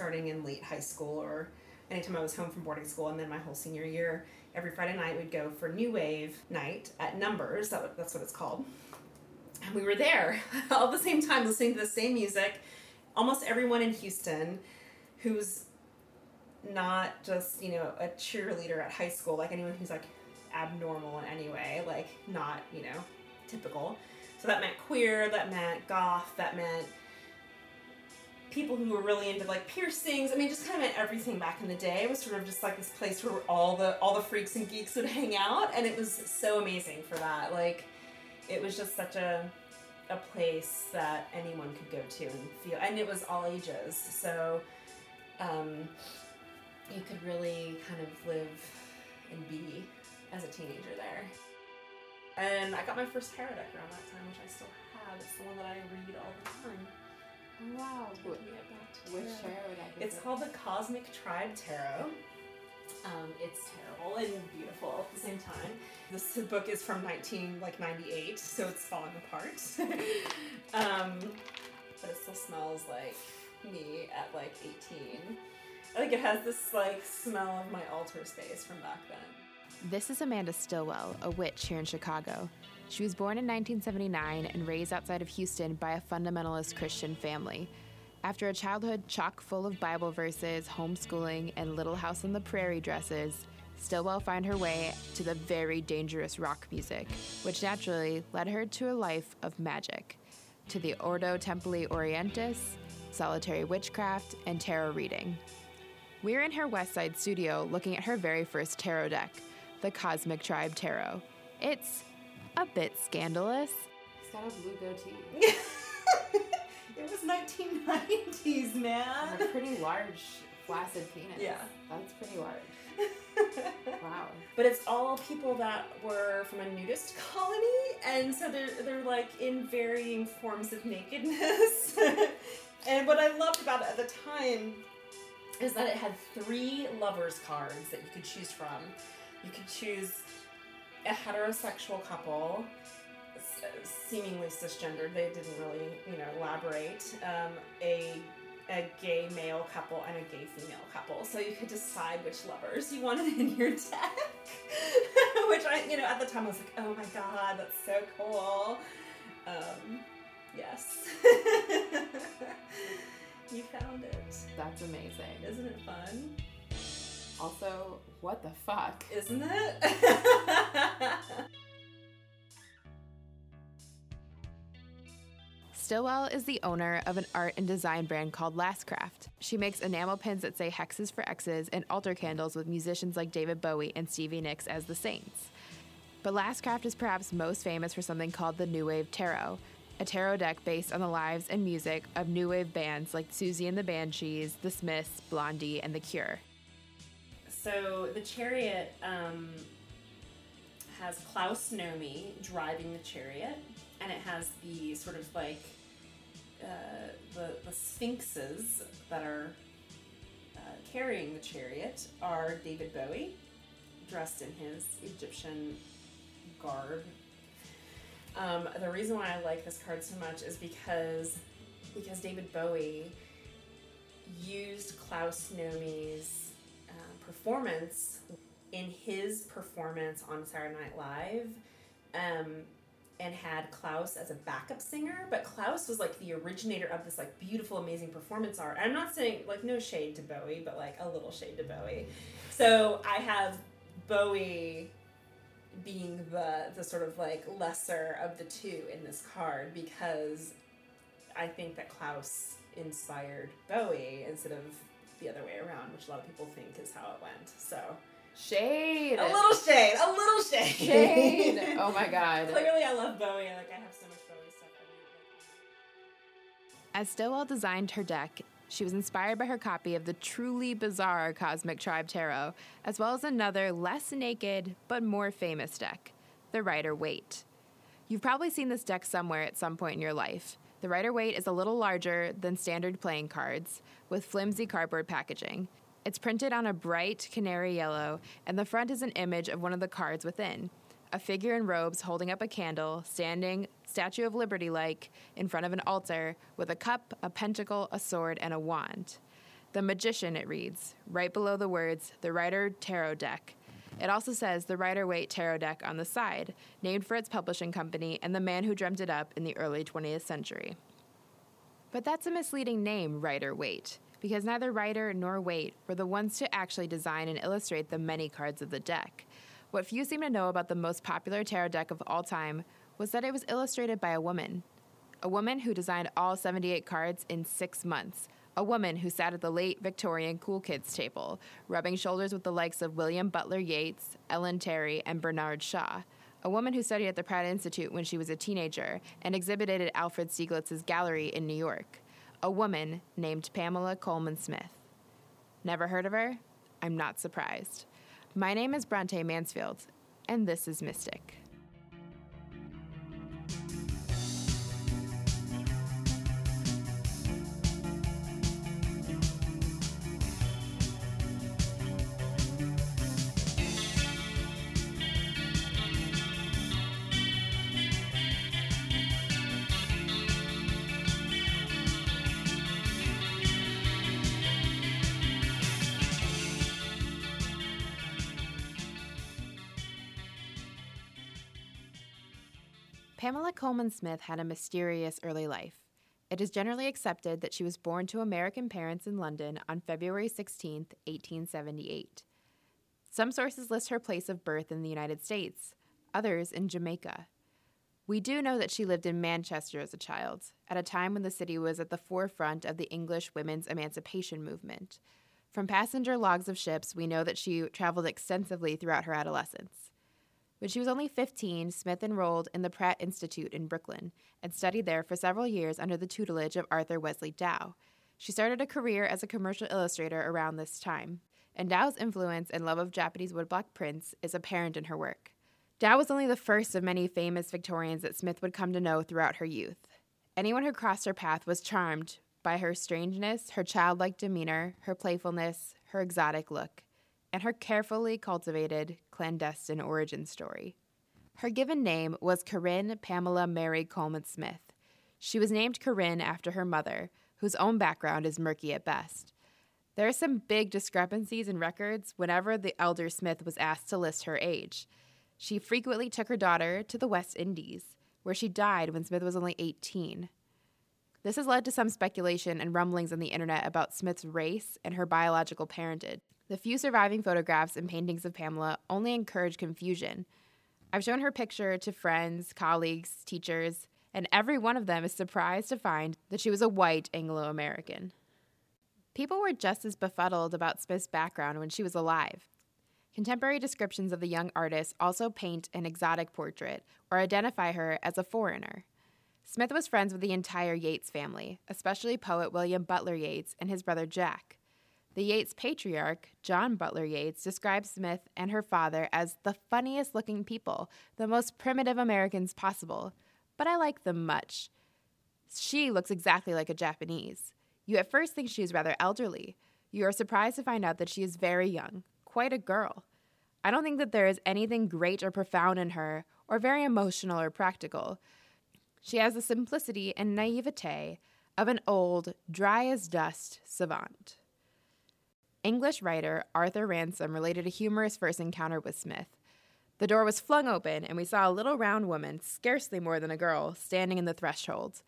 starting in late high school or anytime I was home from boarding school, and then my whole senior year, every Friday night we'd go for New Wave night at Numbers. That, that's what it's called. And we were there all at the same time listening to the same music. Almost everyone in Houston who's not just, you know, a cheerleader at high school, like anyone who's like abnormal in any way, like not, you know, typical. So that meant queer, that meant goth, that meant people who were really into like piercings. I mean, just kind of everything back in the day. It was sort of just like this place where all the all the freaks and geeks would hang out, and it was so amazing for that. Like, it was just such a a place that anyone could go to and feel, and it was all ages. So, um, you could really kind of live and be as a teenager there. And I got my first tarot deck around that time, which I still have. It's the one that I read all the time. Wow. We can get Which it. tarot deck is It's it? called the Cosmic Tribe Tarot. Um, it's terrible and beautiful at the same time. This book is from 19 like 98, so it's falling apart. um, but it still smells like me at like 18. I think it has this like smell of my altar space from back then. This is Amanda Stillwell, a witch here in Chicago. She was born in 1979 and raised outside of Houston by a fundamentalist Christian family. After a childhood chock full of Bible verses, homeschooling, and Little House on the Prairie dresses, Stillwell found her way to the very dangerous rock music, which naturally led her to a life of magic, to the Ordo Templi Orientis, solitary witchcraft, and tarot reading. We're in her West Side studio looking at her very first tarot deck, the Cosmic Tribe Tarot. It's a bit scandalous. It's got a blue goatee. it was 1990s, man. And a pretty large, flaccid penis. Yeah. That's pretty large. Wow. But it's all people that were from a nudist colony, and so they're they're like in varying forms of nakedness. and what I loved about it at the time is that it had three lovers cards that you could choose from. You could choose a heterosexual couple, seemingly cisgendered. They didn't really, you know, elaborate. Um, a a gay male couple and a gay female couple. So you could decide which lovers you wanted in your deck. which I, you know, at the time I was like, oh my god, that's so cool. Um, yes. you found it. That's amazing. Isn't it fun? Also, what the fuck? Isn't it? Stillwell is the owner of an art and design brand called Lastcraft. She makes enamel pins that say hexes for X's and altar candles with musicians like David Bowie and Stevie Nicks as the saints. But Lastcraft is perhaps most famous for something called the New Wave Tarot, a tarot deck based on the lives and music of new wave bands like Siouxsie and the Banshees, The Smiths, Blondie, and The Cure. So the chariot um, has Klaus Nomi driving the chariot, and it has the sort of like uh, the the sphinxes that are uh, carrying the chariot are David Bowie, dressed in his Egyptian garb. Um, the reason why I like this card so much is because because David Bowie used Klaus Nomi's performance in his performance on Saturday Night Live. Um, and had Klaus as a backup singer, but Klaus was like the originator of this like beautiful, amazing performance art. I'm not saying like no shade to Bowie, but like a little shade to Bowie. So I have Bowie being the the sort of like lesser of the two in this card because I think that Klaus inspired Bowie instead of the other way around, which a lot of people think is how it went. So Shade. a little shade, a little shade. shade. Oh my god. Clearly, I love Bowie. Like I have so much Bowie stuff. As Stillwell designed her deck, she was inspired by her copy of the truly bizarre Cosmic Tribe Tarot, as well as another less naked but more famous deck, the Rider Waite. You've probably seen this deck somewhere at some point in your life. The Rider Waite is a little larger than standard playing cards, with flimsy cardboard packaging. It's printed on a bright canary yellow, and the front is an image of one of the cards within a figure in robes holding up a candle, standing, Statue of Liberty like, in front of an altar with a cup, a pentacle, a sword, and a wand. The Magician, it reads, right below the words, the Rider Tarot Deck. It also says the Rider Waite Tarot Deck on the side, named for its publishing company and the man who dreamt it up in the early 20th century. But that's a misleading name, Rider Waite, because neither Rider nor Waite were the ones to actually design and illustrate the many cards of the deck. What few seem to know about the most popular tarot deck of all time was that it was illustrated by a woman. A woman who designed all 78 cards in six months. A woman who sat at the late Victorian cool kids table, rubbing shoulders with the likes of William Butler Yeats, Ellen Terry, and Bernard Shaw. A woman who studied at the Pratt Institute when she was a teenager and exhibited at Alfred Stieglitz's gallery in New York. A woman named Pamela Colman Smith. Never heard of her? I'm not surprised. My name is Bronte Mansfield, and this is Mystic. Pamela Colman Smith had a mysterious early life. It is generally accepted that she was born to American parents in London on February 16, 1878. Some sources list her place of birth in the United States, others in Jamaica. We do know that she lived in Manchester as a child, at a time when the city was at the forefront of the English women's emancipation movement. From passenger logs of ships, we know that she traveled extensively throughout her adolescence. When she was only 15, Smith enrolled in the Pratt Institute in Brooklyn and studied there for several years under the tutelage of Arthur Wesley Dow. She started a career as a commercial illustrator around this time, and Dow's influence and love of Japanese woodblock prints is apparent in her work. Dow was only the first of many famous Victorians that Smith would come to know throughout her youth. Anyone who crossed her path was charmed by her strangeness, her childlike demeanor, her playfulness, her exotic look, and her carefully cultivated clandestine origin story. Her given name was Corinne Pamela Mary Colman Smith. She was named Corinne after her mother, whose own background is murky at best. There are some big discrepancies in records whenever the elder Smith was asked to list her age. She frequently took her daughter to the West Indies, where she died when Smith was only 18. This has led to some speculation and rumblings on the internet about Smith's race and her biological parentage. The few surviving photographs and paintings of Pamela only encourage confusion. I've shown her picture to friends, colleagues, teachers, and every one of them is surprised to find that she was a white Anglo American. People were just as befuddled about Smith's background when she was alive. Contemporary descriptions of the young artist also paint an exotic portrait or identify her as a foreigner. Smith was friends with the entire Yeats family, especially poet William Butler Yeats and his brother Jack. The Yeats patriarch, John Butler Yeats, describes Smith and her father as the funniest looking people, the most primitive Americans possible, but I like them much. She looks exactly like a Japanese. You at first think she is rather elderly. You are surprised to find out that she is very young, quite a girl. I don't think that there is anything great or profound in her, or very emotional or practical. She has the simplicity and naivete of an old, dry as dust savant. English writer Arthur Ransome related a humorous first encounter with Smith. The door was flung open, and we saw a little round woman, scarcely more than a girl, standing in the threshold.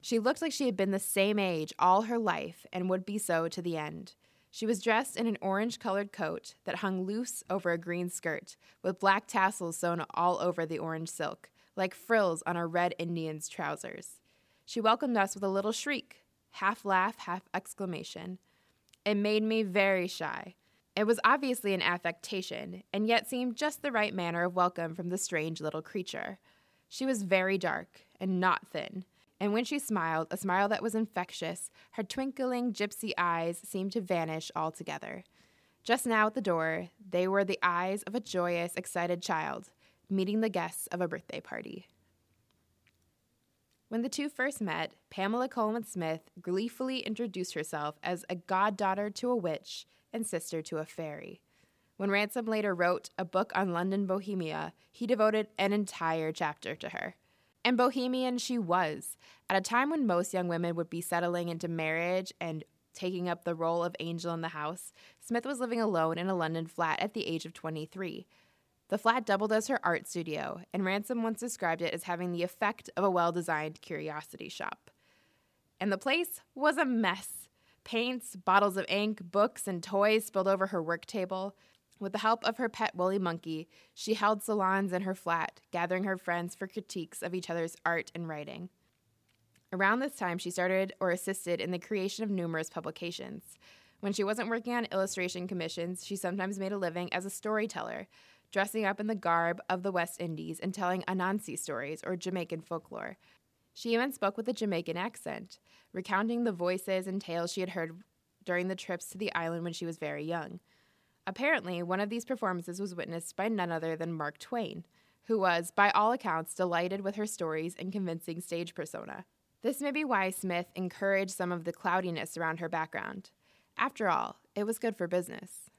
She looked like she had been the same age all her life and would be so to the end. She was dressed in an orange colored coat that hung loose over a green skirt, with black tassels sewn all over the orange silk, like frills on a red Indian's trousers. She welcomed us with a little shriek, half laugh, half exclamation. It made me very shy. It was obviously an affectation, and yet seemed just the right manner of welcome from the strange little creature. She was very dark and not thin, and when she smiled, a smile that was infectious, her twinkling gypsy eyes seemed to vanish altogether. Just now at the door, they were the eyes of a joyous, excited child, meeting the guests of a birthday party. When the two first met, Pamela Colman Smith gleefully introduced herself as a goddaughter to a witch and sister to a fairy. When Ransome later wrote a book on London Bohemia, he devoted an entire chapter to her. And Bohemian she was, at a time when most young women would be settling into marriage and taking up the role of angel in the house, Smith was living alone in a London flat at the age of 23. The flat doubled as her art studio, and Ransome once described it as having the effect of a well designed curiosity shop. And the place was a mess. Paints, bottles of ink, books, and toys spilled over her work table. With the help of her pet woolly monkey, she held salons in her flat, gathering her friends for critiques of each other's art and writing. Around this time, she started or assisted in the creation of numerous publications. When she wasn't working on illustration commissions, she sometimes made a living as a storyteller, dressing up in the garb of the West Indies and telling Anansi stories or Jamaican folklore. She even spoke with a Jamaican accent, recounting the voices and tales she had heard during the trips to the island when she was very young. Apparently, one of these performances was witnessed by none other than Mark Twain, who was, by all accounts, delighted with her stories and convincing stage persona. This may be why Smith encouraged some of the cloudiness around her background. After all, it was good for business.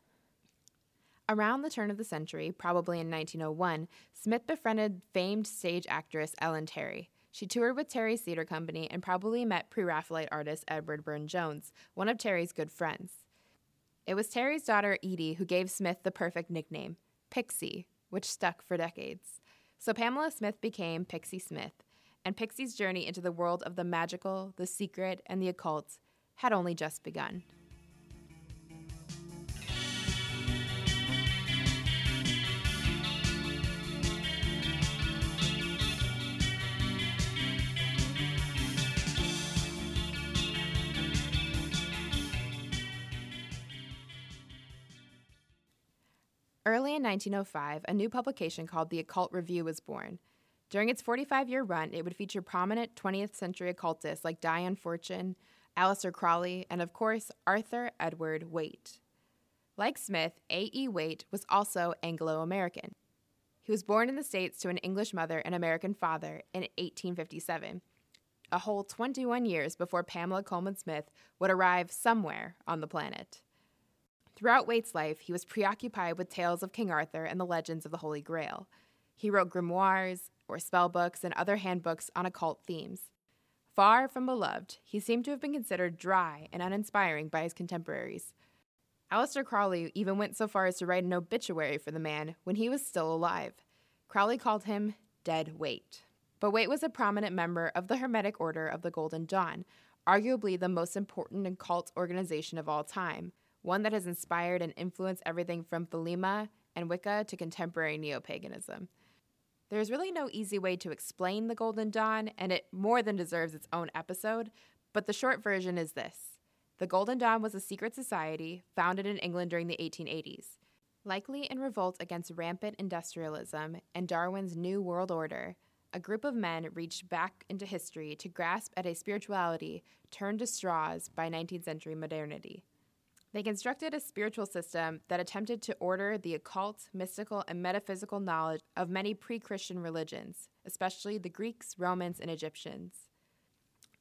Around the turn of the century, probably in 1901, Smith befriended famed stage actress Ellen Terry. She toured with Terry's theater company and probably met pre Raphaelite artist Edward Burne Jones, one of Terry's good friends. It was Terry's daughter Edie who gave Smith the perfect nickname, Pixie, which stuck for decades. So Pamela Smith became Pixie Smith, and Pixie's journey into the world of the magical, the secret, and the occult had only just begun. Early in 1905, a new publication called the Occult Review was born. During its 45 year run, it would feature prominent 20th century occultists like Dion Fortune, Aleister Crowley, and of course, Arthur Edward Waite. Like Smith, A.E. Waite was also Anglo American. He was born in the States to an English mother and American father in 1857, a whole 21 years before Pamela Colman Smith would arrive somewhere on the planet. Throughout Waite's life, he was preoccupied with tales of King Arthur and the legends of the Holy Grail. He wrote grimoires or spell books and other handbooks on occult themes. Far from beloved, he seemed to have been considered dry and uninspiring by his contemporaries. Aleister Crowley even went so far as to write an obituary for the man when he was still alive. Crowley called him Dead Waite. But Waite was a prominent member of the Hermetic Order of the Golden Dawn, arguably the most important occult organization of all time, one that has inspired and influenced everything from Thelema and Wicca to contemporary neo paganism. There's really no easy way to explain the Golden Dawn, and it more than deserves its own episode, but the short version is this The Golden Dawn was a secret society founded in England during the 1880s. Likely in revolt against rampant industrialism and Darwin's New World Order, a group of men reached back into history to grasp at a spirituality turned to straws by 19th century modernity. They constructed a spiritual system that attempted to order the occult, mystical, and metaphysical knowledge of many pre Christian religions, especially the Greeks, Romans, and Egyptians.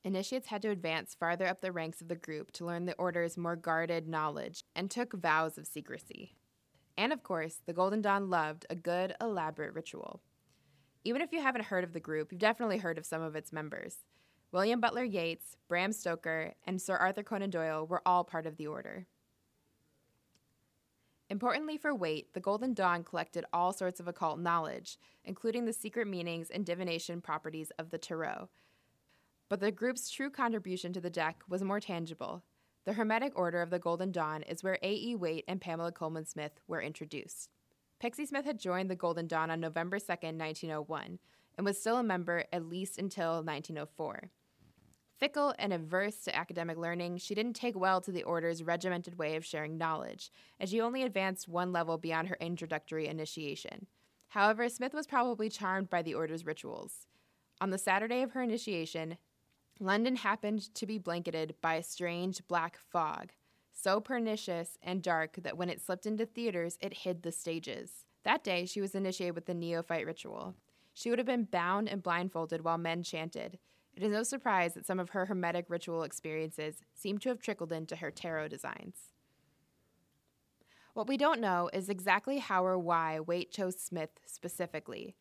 Initiates had to advance farther up the ranks of the group to learn the order's more guarded knowledge and took vows of secrecy. And of course, the Golden Dawn loved a good, elaborate ritual. Even if you haven't heard of the group, you've definitely heard of some of its members. William Butler Yeats, Bram Stoker, and Sir Arthur Conan Doyle were all part of the order. Importantly for Waite, the Golden Dawn collected all sorts of occult knowledge, including the secret meanings and divination properties of the tarot. But the group's true contribution to the deck was more tangible. The Hermetic Order of the Golden Dawn is where A.E. Waite and Pamela Colman Smith were introduced. Pixie Smith had joined the Golden Dawn on November 2, 1901, and was still a member at least until 1904. Fickle and averse to academic learning, she didn't take well to the Order's regimented way of sharing knowledge, as she only advanced one level beyond her introductory initiation. However, Smith was probably charmed by the Order's rituals. On the Saturday of her initiation, London happened to be blanketed by a strange black fog, so pernicious and dark that when it slipped into theaters, it hid the stages. That day, she was initiated with the neophyte ritual. She would have been bound and blindfolded while men chanted. It is no surprise that some of her Hermetic ritual experiences seem to have trickled into her tarot designs. What we don't know is exactly how or why Waite chose Smith specifically.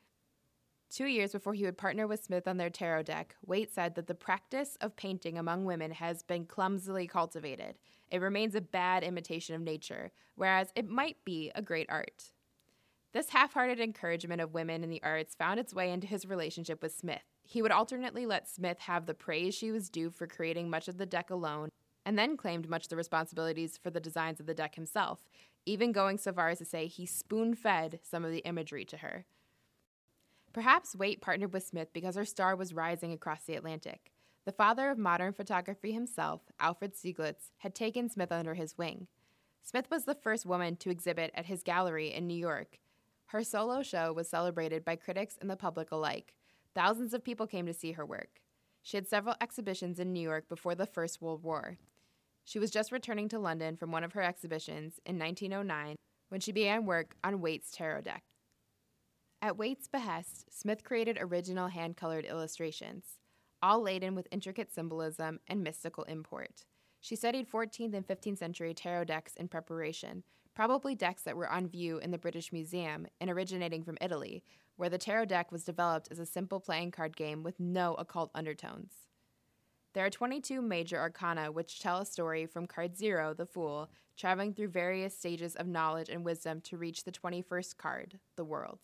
Two years before he would partner with Smith on their tarot deck, Waite said that the practice of painting among women has been clumsily cultivated. It remains a bad imitation of nature, whereas it might be a great art. This half hearted encouragement of women in the arts found its way into his relationship with Smith. He would alternately let Smith have the praise she was due for creating much of the deck alone, and then claimed much of the responsibilities for the designs of the deck himself, even going so far as to say he spoon fed some of the imagery to her. Perhaps Waite partnered with Smith because her star was rising across the Atlantic. The father of modern photography himself, Alfred Stieglitz, had taken Smith under his wing. Smith was the first woman to exhibit at his gallery in New York. Her solo show was celebrated by critics and the public alike. Thousands of people came to see her work. She had several exhibitions in New York before the First World War. She was just returning to London from one of her exhibitions in 1909 when she began work on Waite's tarot deck. At Waite's behest, Smith created original hand colored illustrations, all laden with intricate symbolism and mystical import. She studied 14th and 15th century tarot decks in preparation, probably decks that were on view in the British Museum and originating from Italy, where the tarot deck was developed as a simple playing card game with no occult undertones. There are 22 major arcana which tell a story from card zero, the Fool, traveling through various stages of knowledge and wisdom to reach the 21st card, the World.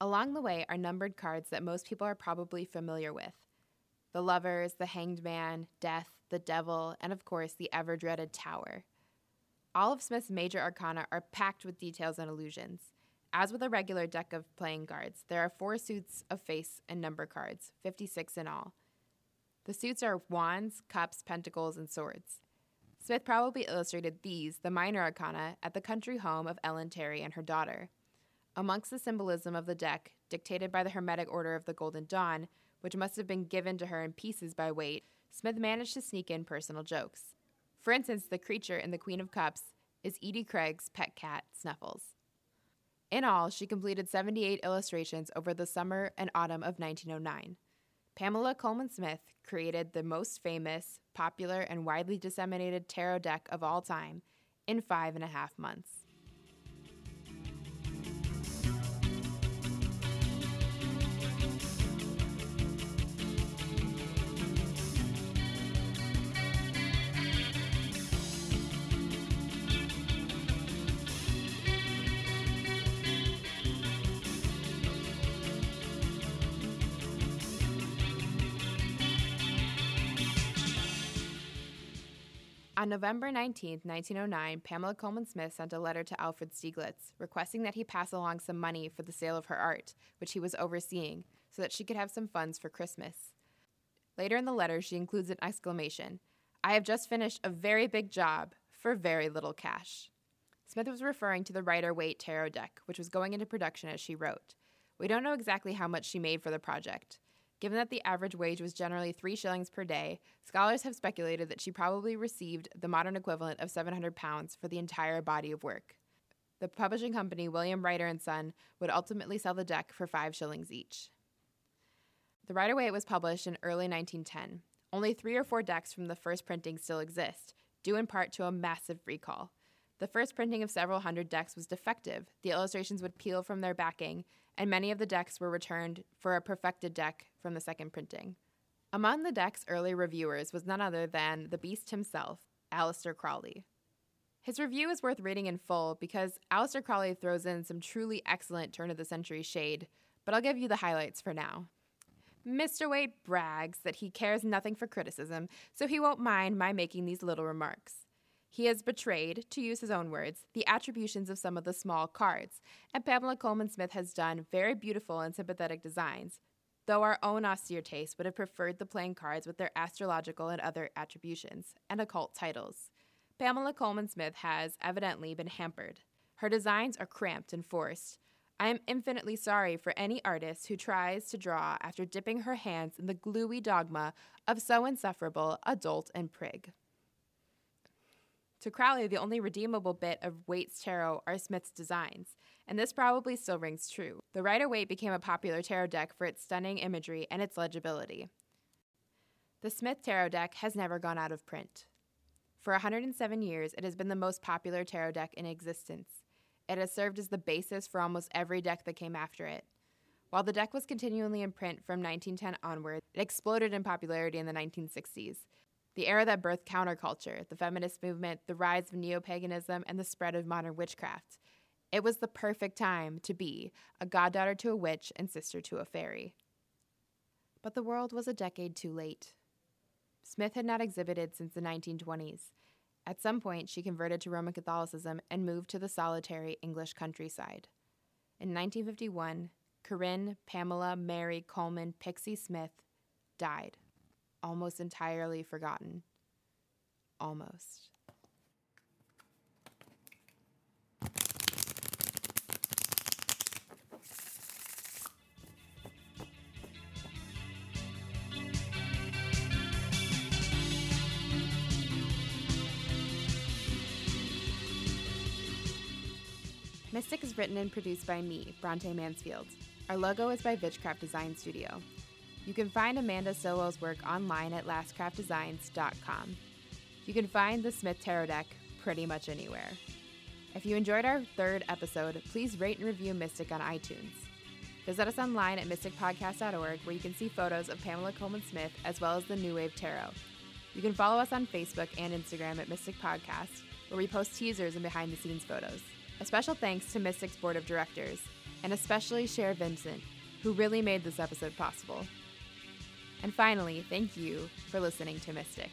Along the way are numbered cards that most people are probably familiar with the Lovers, the Hanged Man, Death, the Devil, and of course the ever dreaded Tower. All of Smith's major arcana are packed with details and illusions. As with a regular deck of playing cards, there are four suits of face and number cards, 56 in all. The suits are wands, cups, pentacles, and swords. Smith probably illustrated these, the minor arcana, at the country home of Ellen Terry and her daughter. Amongst the symbolism of the deck, dictated by the Hermetic Order of the Golden Dawn, which must have been given to her in pieces by Waite, Smith managed to sneak in personal jokes. For instance, the creature in the Queen of Cups is Edie Craig's pet cat, Snuffles. In all, she completed 78 illustrations over the summer and autumn of 1909. Pamela Colman Smith created the most famous, popular, and widely disseminated tarot deck of all time in five and a half months. On November 19, 1909, Pamela Colman Smith sent a letter to Alfred Stieglitz requesting that he pass along some money for the sale of her art, which he was overseeing, so that she could have some funds for Christmas. Later in the letter, she includes an exclamation I have just finished a very big job for very little cash. Smith was referring to the Rider Waite tarot deck, which was going into production as she wrote. We don't know exactly how much she made for the project. Given that the average wage was generally three shillings per day, scholars have speculated that she probably received the modern equivalent of 700 pounds for the entire body of work. The publishing company, William Rider and Son, would ultimately sell the deck for five shillings each. The Rider Waite was published in early 1910. Only three or four decks from the first printing still exist, due in part to a massive recall. The first printing of several hundred decks was defective. The illustrations would peel from their backing, and many of the decks were returned for a perfected deck from the second printing. Among the deck's early reviewers was none other than the beast himself, Aleister Crowley. His review is worth reading in full because Aleister Crowley throws in some truly excellent turn of the century shade, but I'll give you the highlights for now. Mr. Waite brags that he cares nothing for criticism, so he won't mind my making these little remarks. He has betrayed, to use his own words, the attributions of some of the small cards, and Pamela Colman Smith has done very beautiful and sympathetic designs, though our own austere taste would have preferred the playing cards with their astrological and other attributions, and occult titles. Pamela Colman Smith has evidently been hampered. Her designs are cramped and forced. I am infinitely sorry for any artist who tries to draw after dipping her hands in the gluey dogma of so insufferable a dolt and prig. To Crowley, the only redeemable bit of Waite's tarot are Smith's designs, and this probably still rings true. The Rider Waite became a popular tarot deck for its stunning imagery and its legibility. The Smith tarot deck has never gone out of print. For 107 years, it has been the most popular tarot deck in existence. It has served as the basis for almost every deck that came after it. While the deck was continually in print from 1910 onward, it exploded in popularity in the 1960s. The era that birthed counterculture, the feminist movement, the rise of neo paganism, and the spread of modern witchcraft. It was the perfect time to be a goddaughter to a witch and sister to a fairy. But the world was a decade too late. Smith had not exhibited since the 1920s. At some point, she converted to Roman Catholicism and moved to the solitary English countryside. In 1951, Corinne Pamela Mary Colman Pixie Smith died, almost entirely forgotten. Almost. Mystic is written and produced by me, Bronte Mansfield. Our logo is by Vitchcraft Design Studio. You can find Amanda Stillwell's work online at lastcraftdesigns.com. You can find the Smith Tarot deck pretty much anywhere. If you enjoyed our third episode, please rate and review Mystic on iTunes. Visit us online at mysticpodcast.org where you can see photos of Pamela Colman Smith as well as the New Wave Tarot. You can follow us on Facebook and Instagram at Mystic Podcast, where we post teasers and behind the scenes photos. A special thanks to Mystic's board of directors, and especially Cher Vincent, who really made this episode possible. And finally, thank you for listening to Mystic.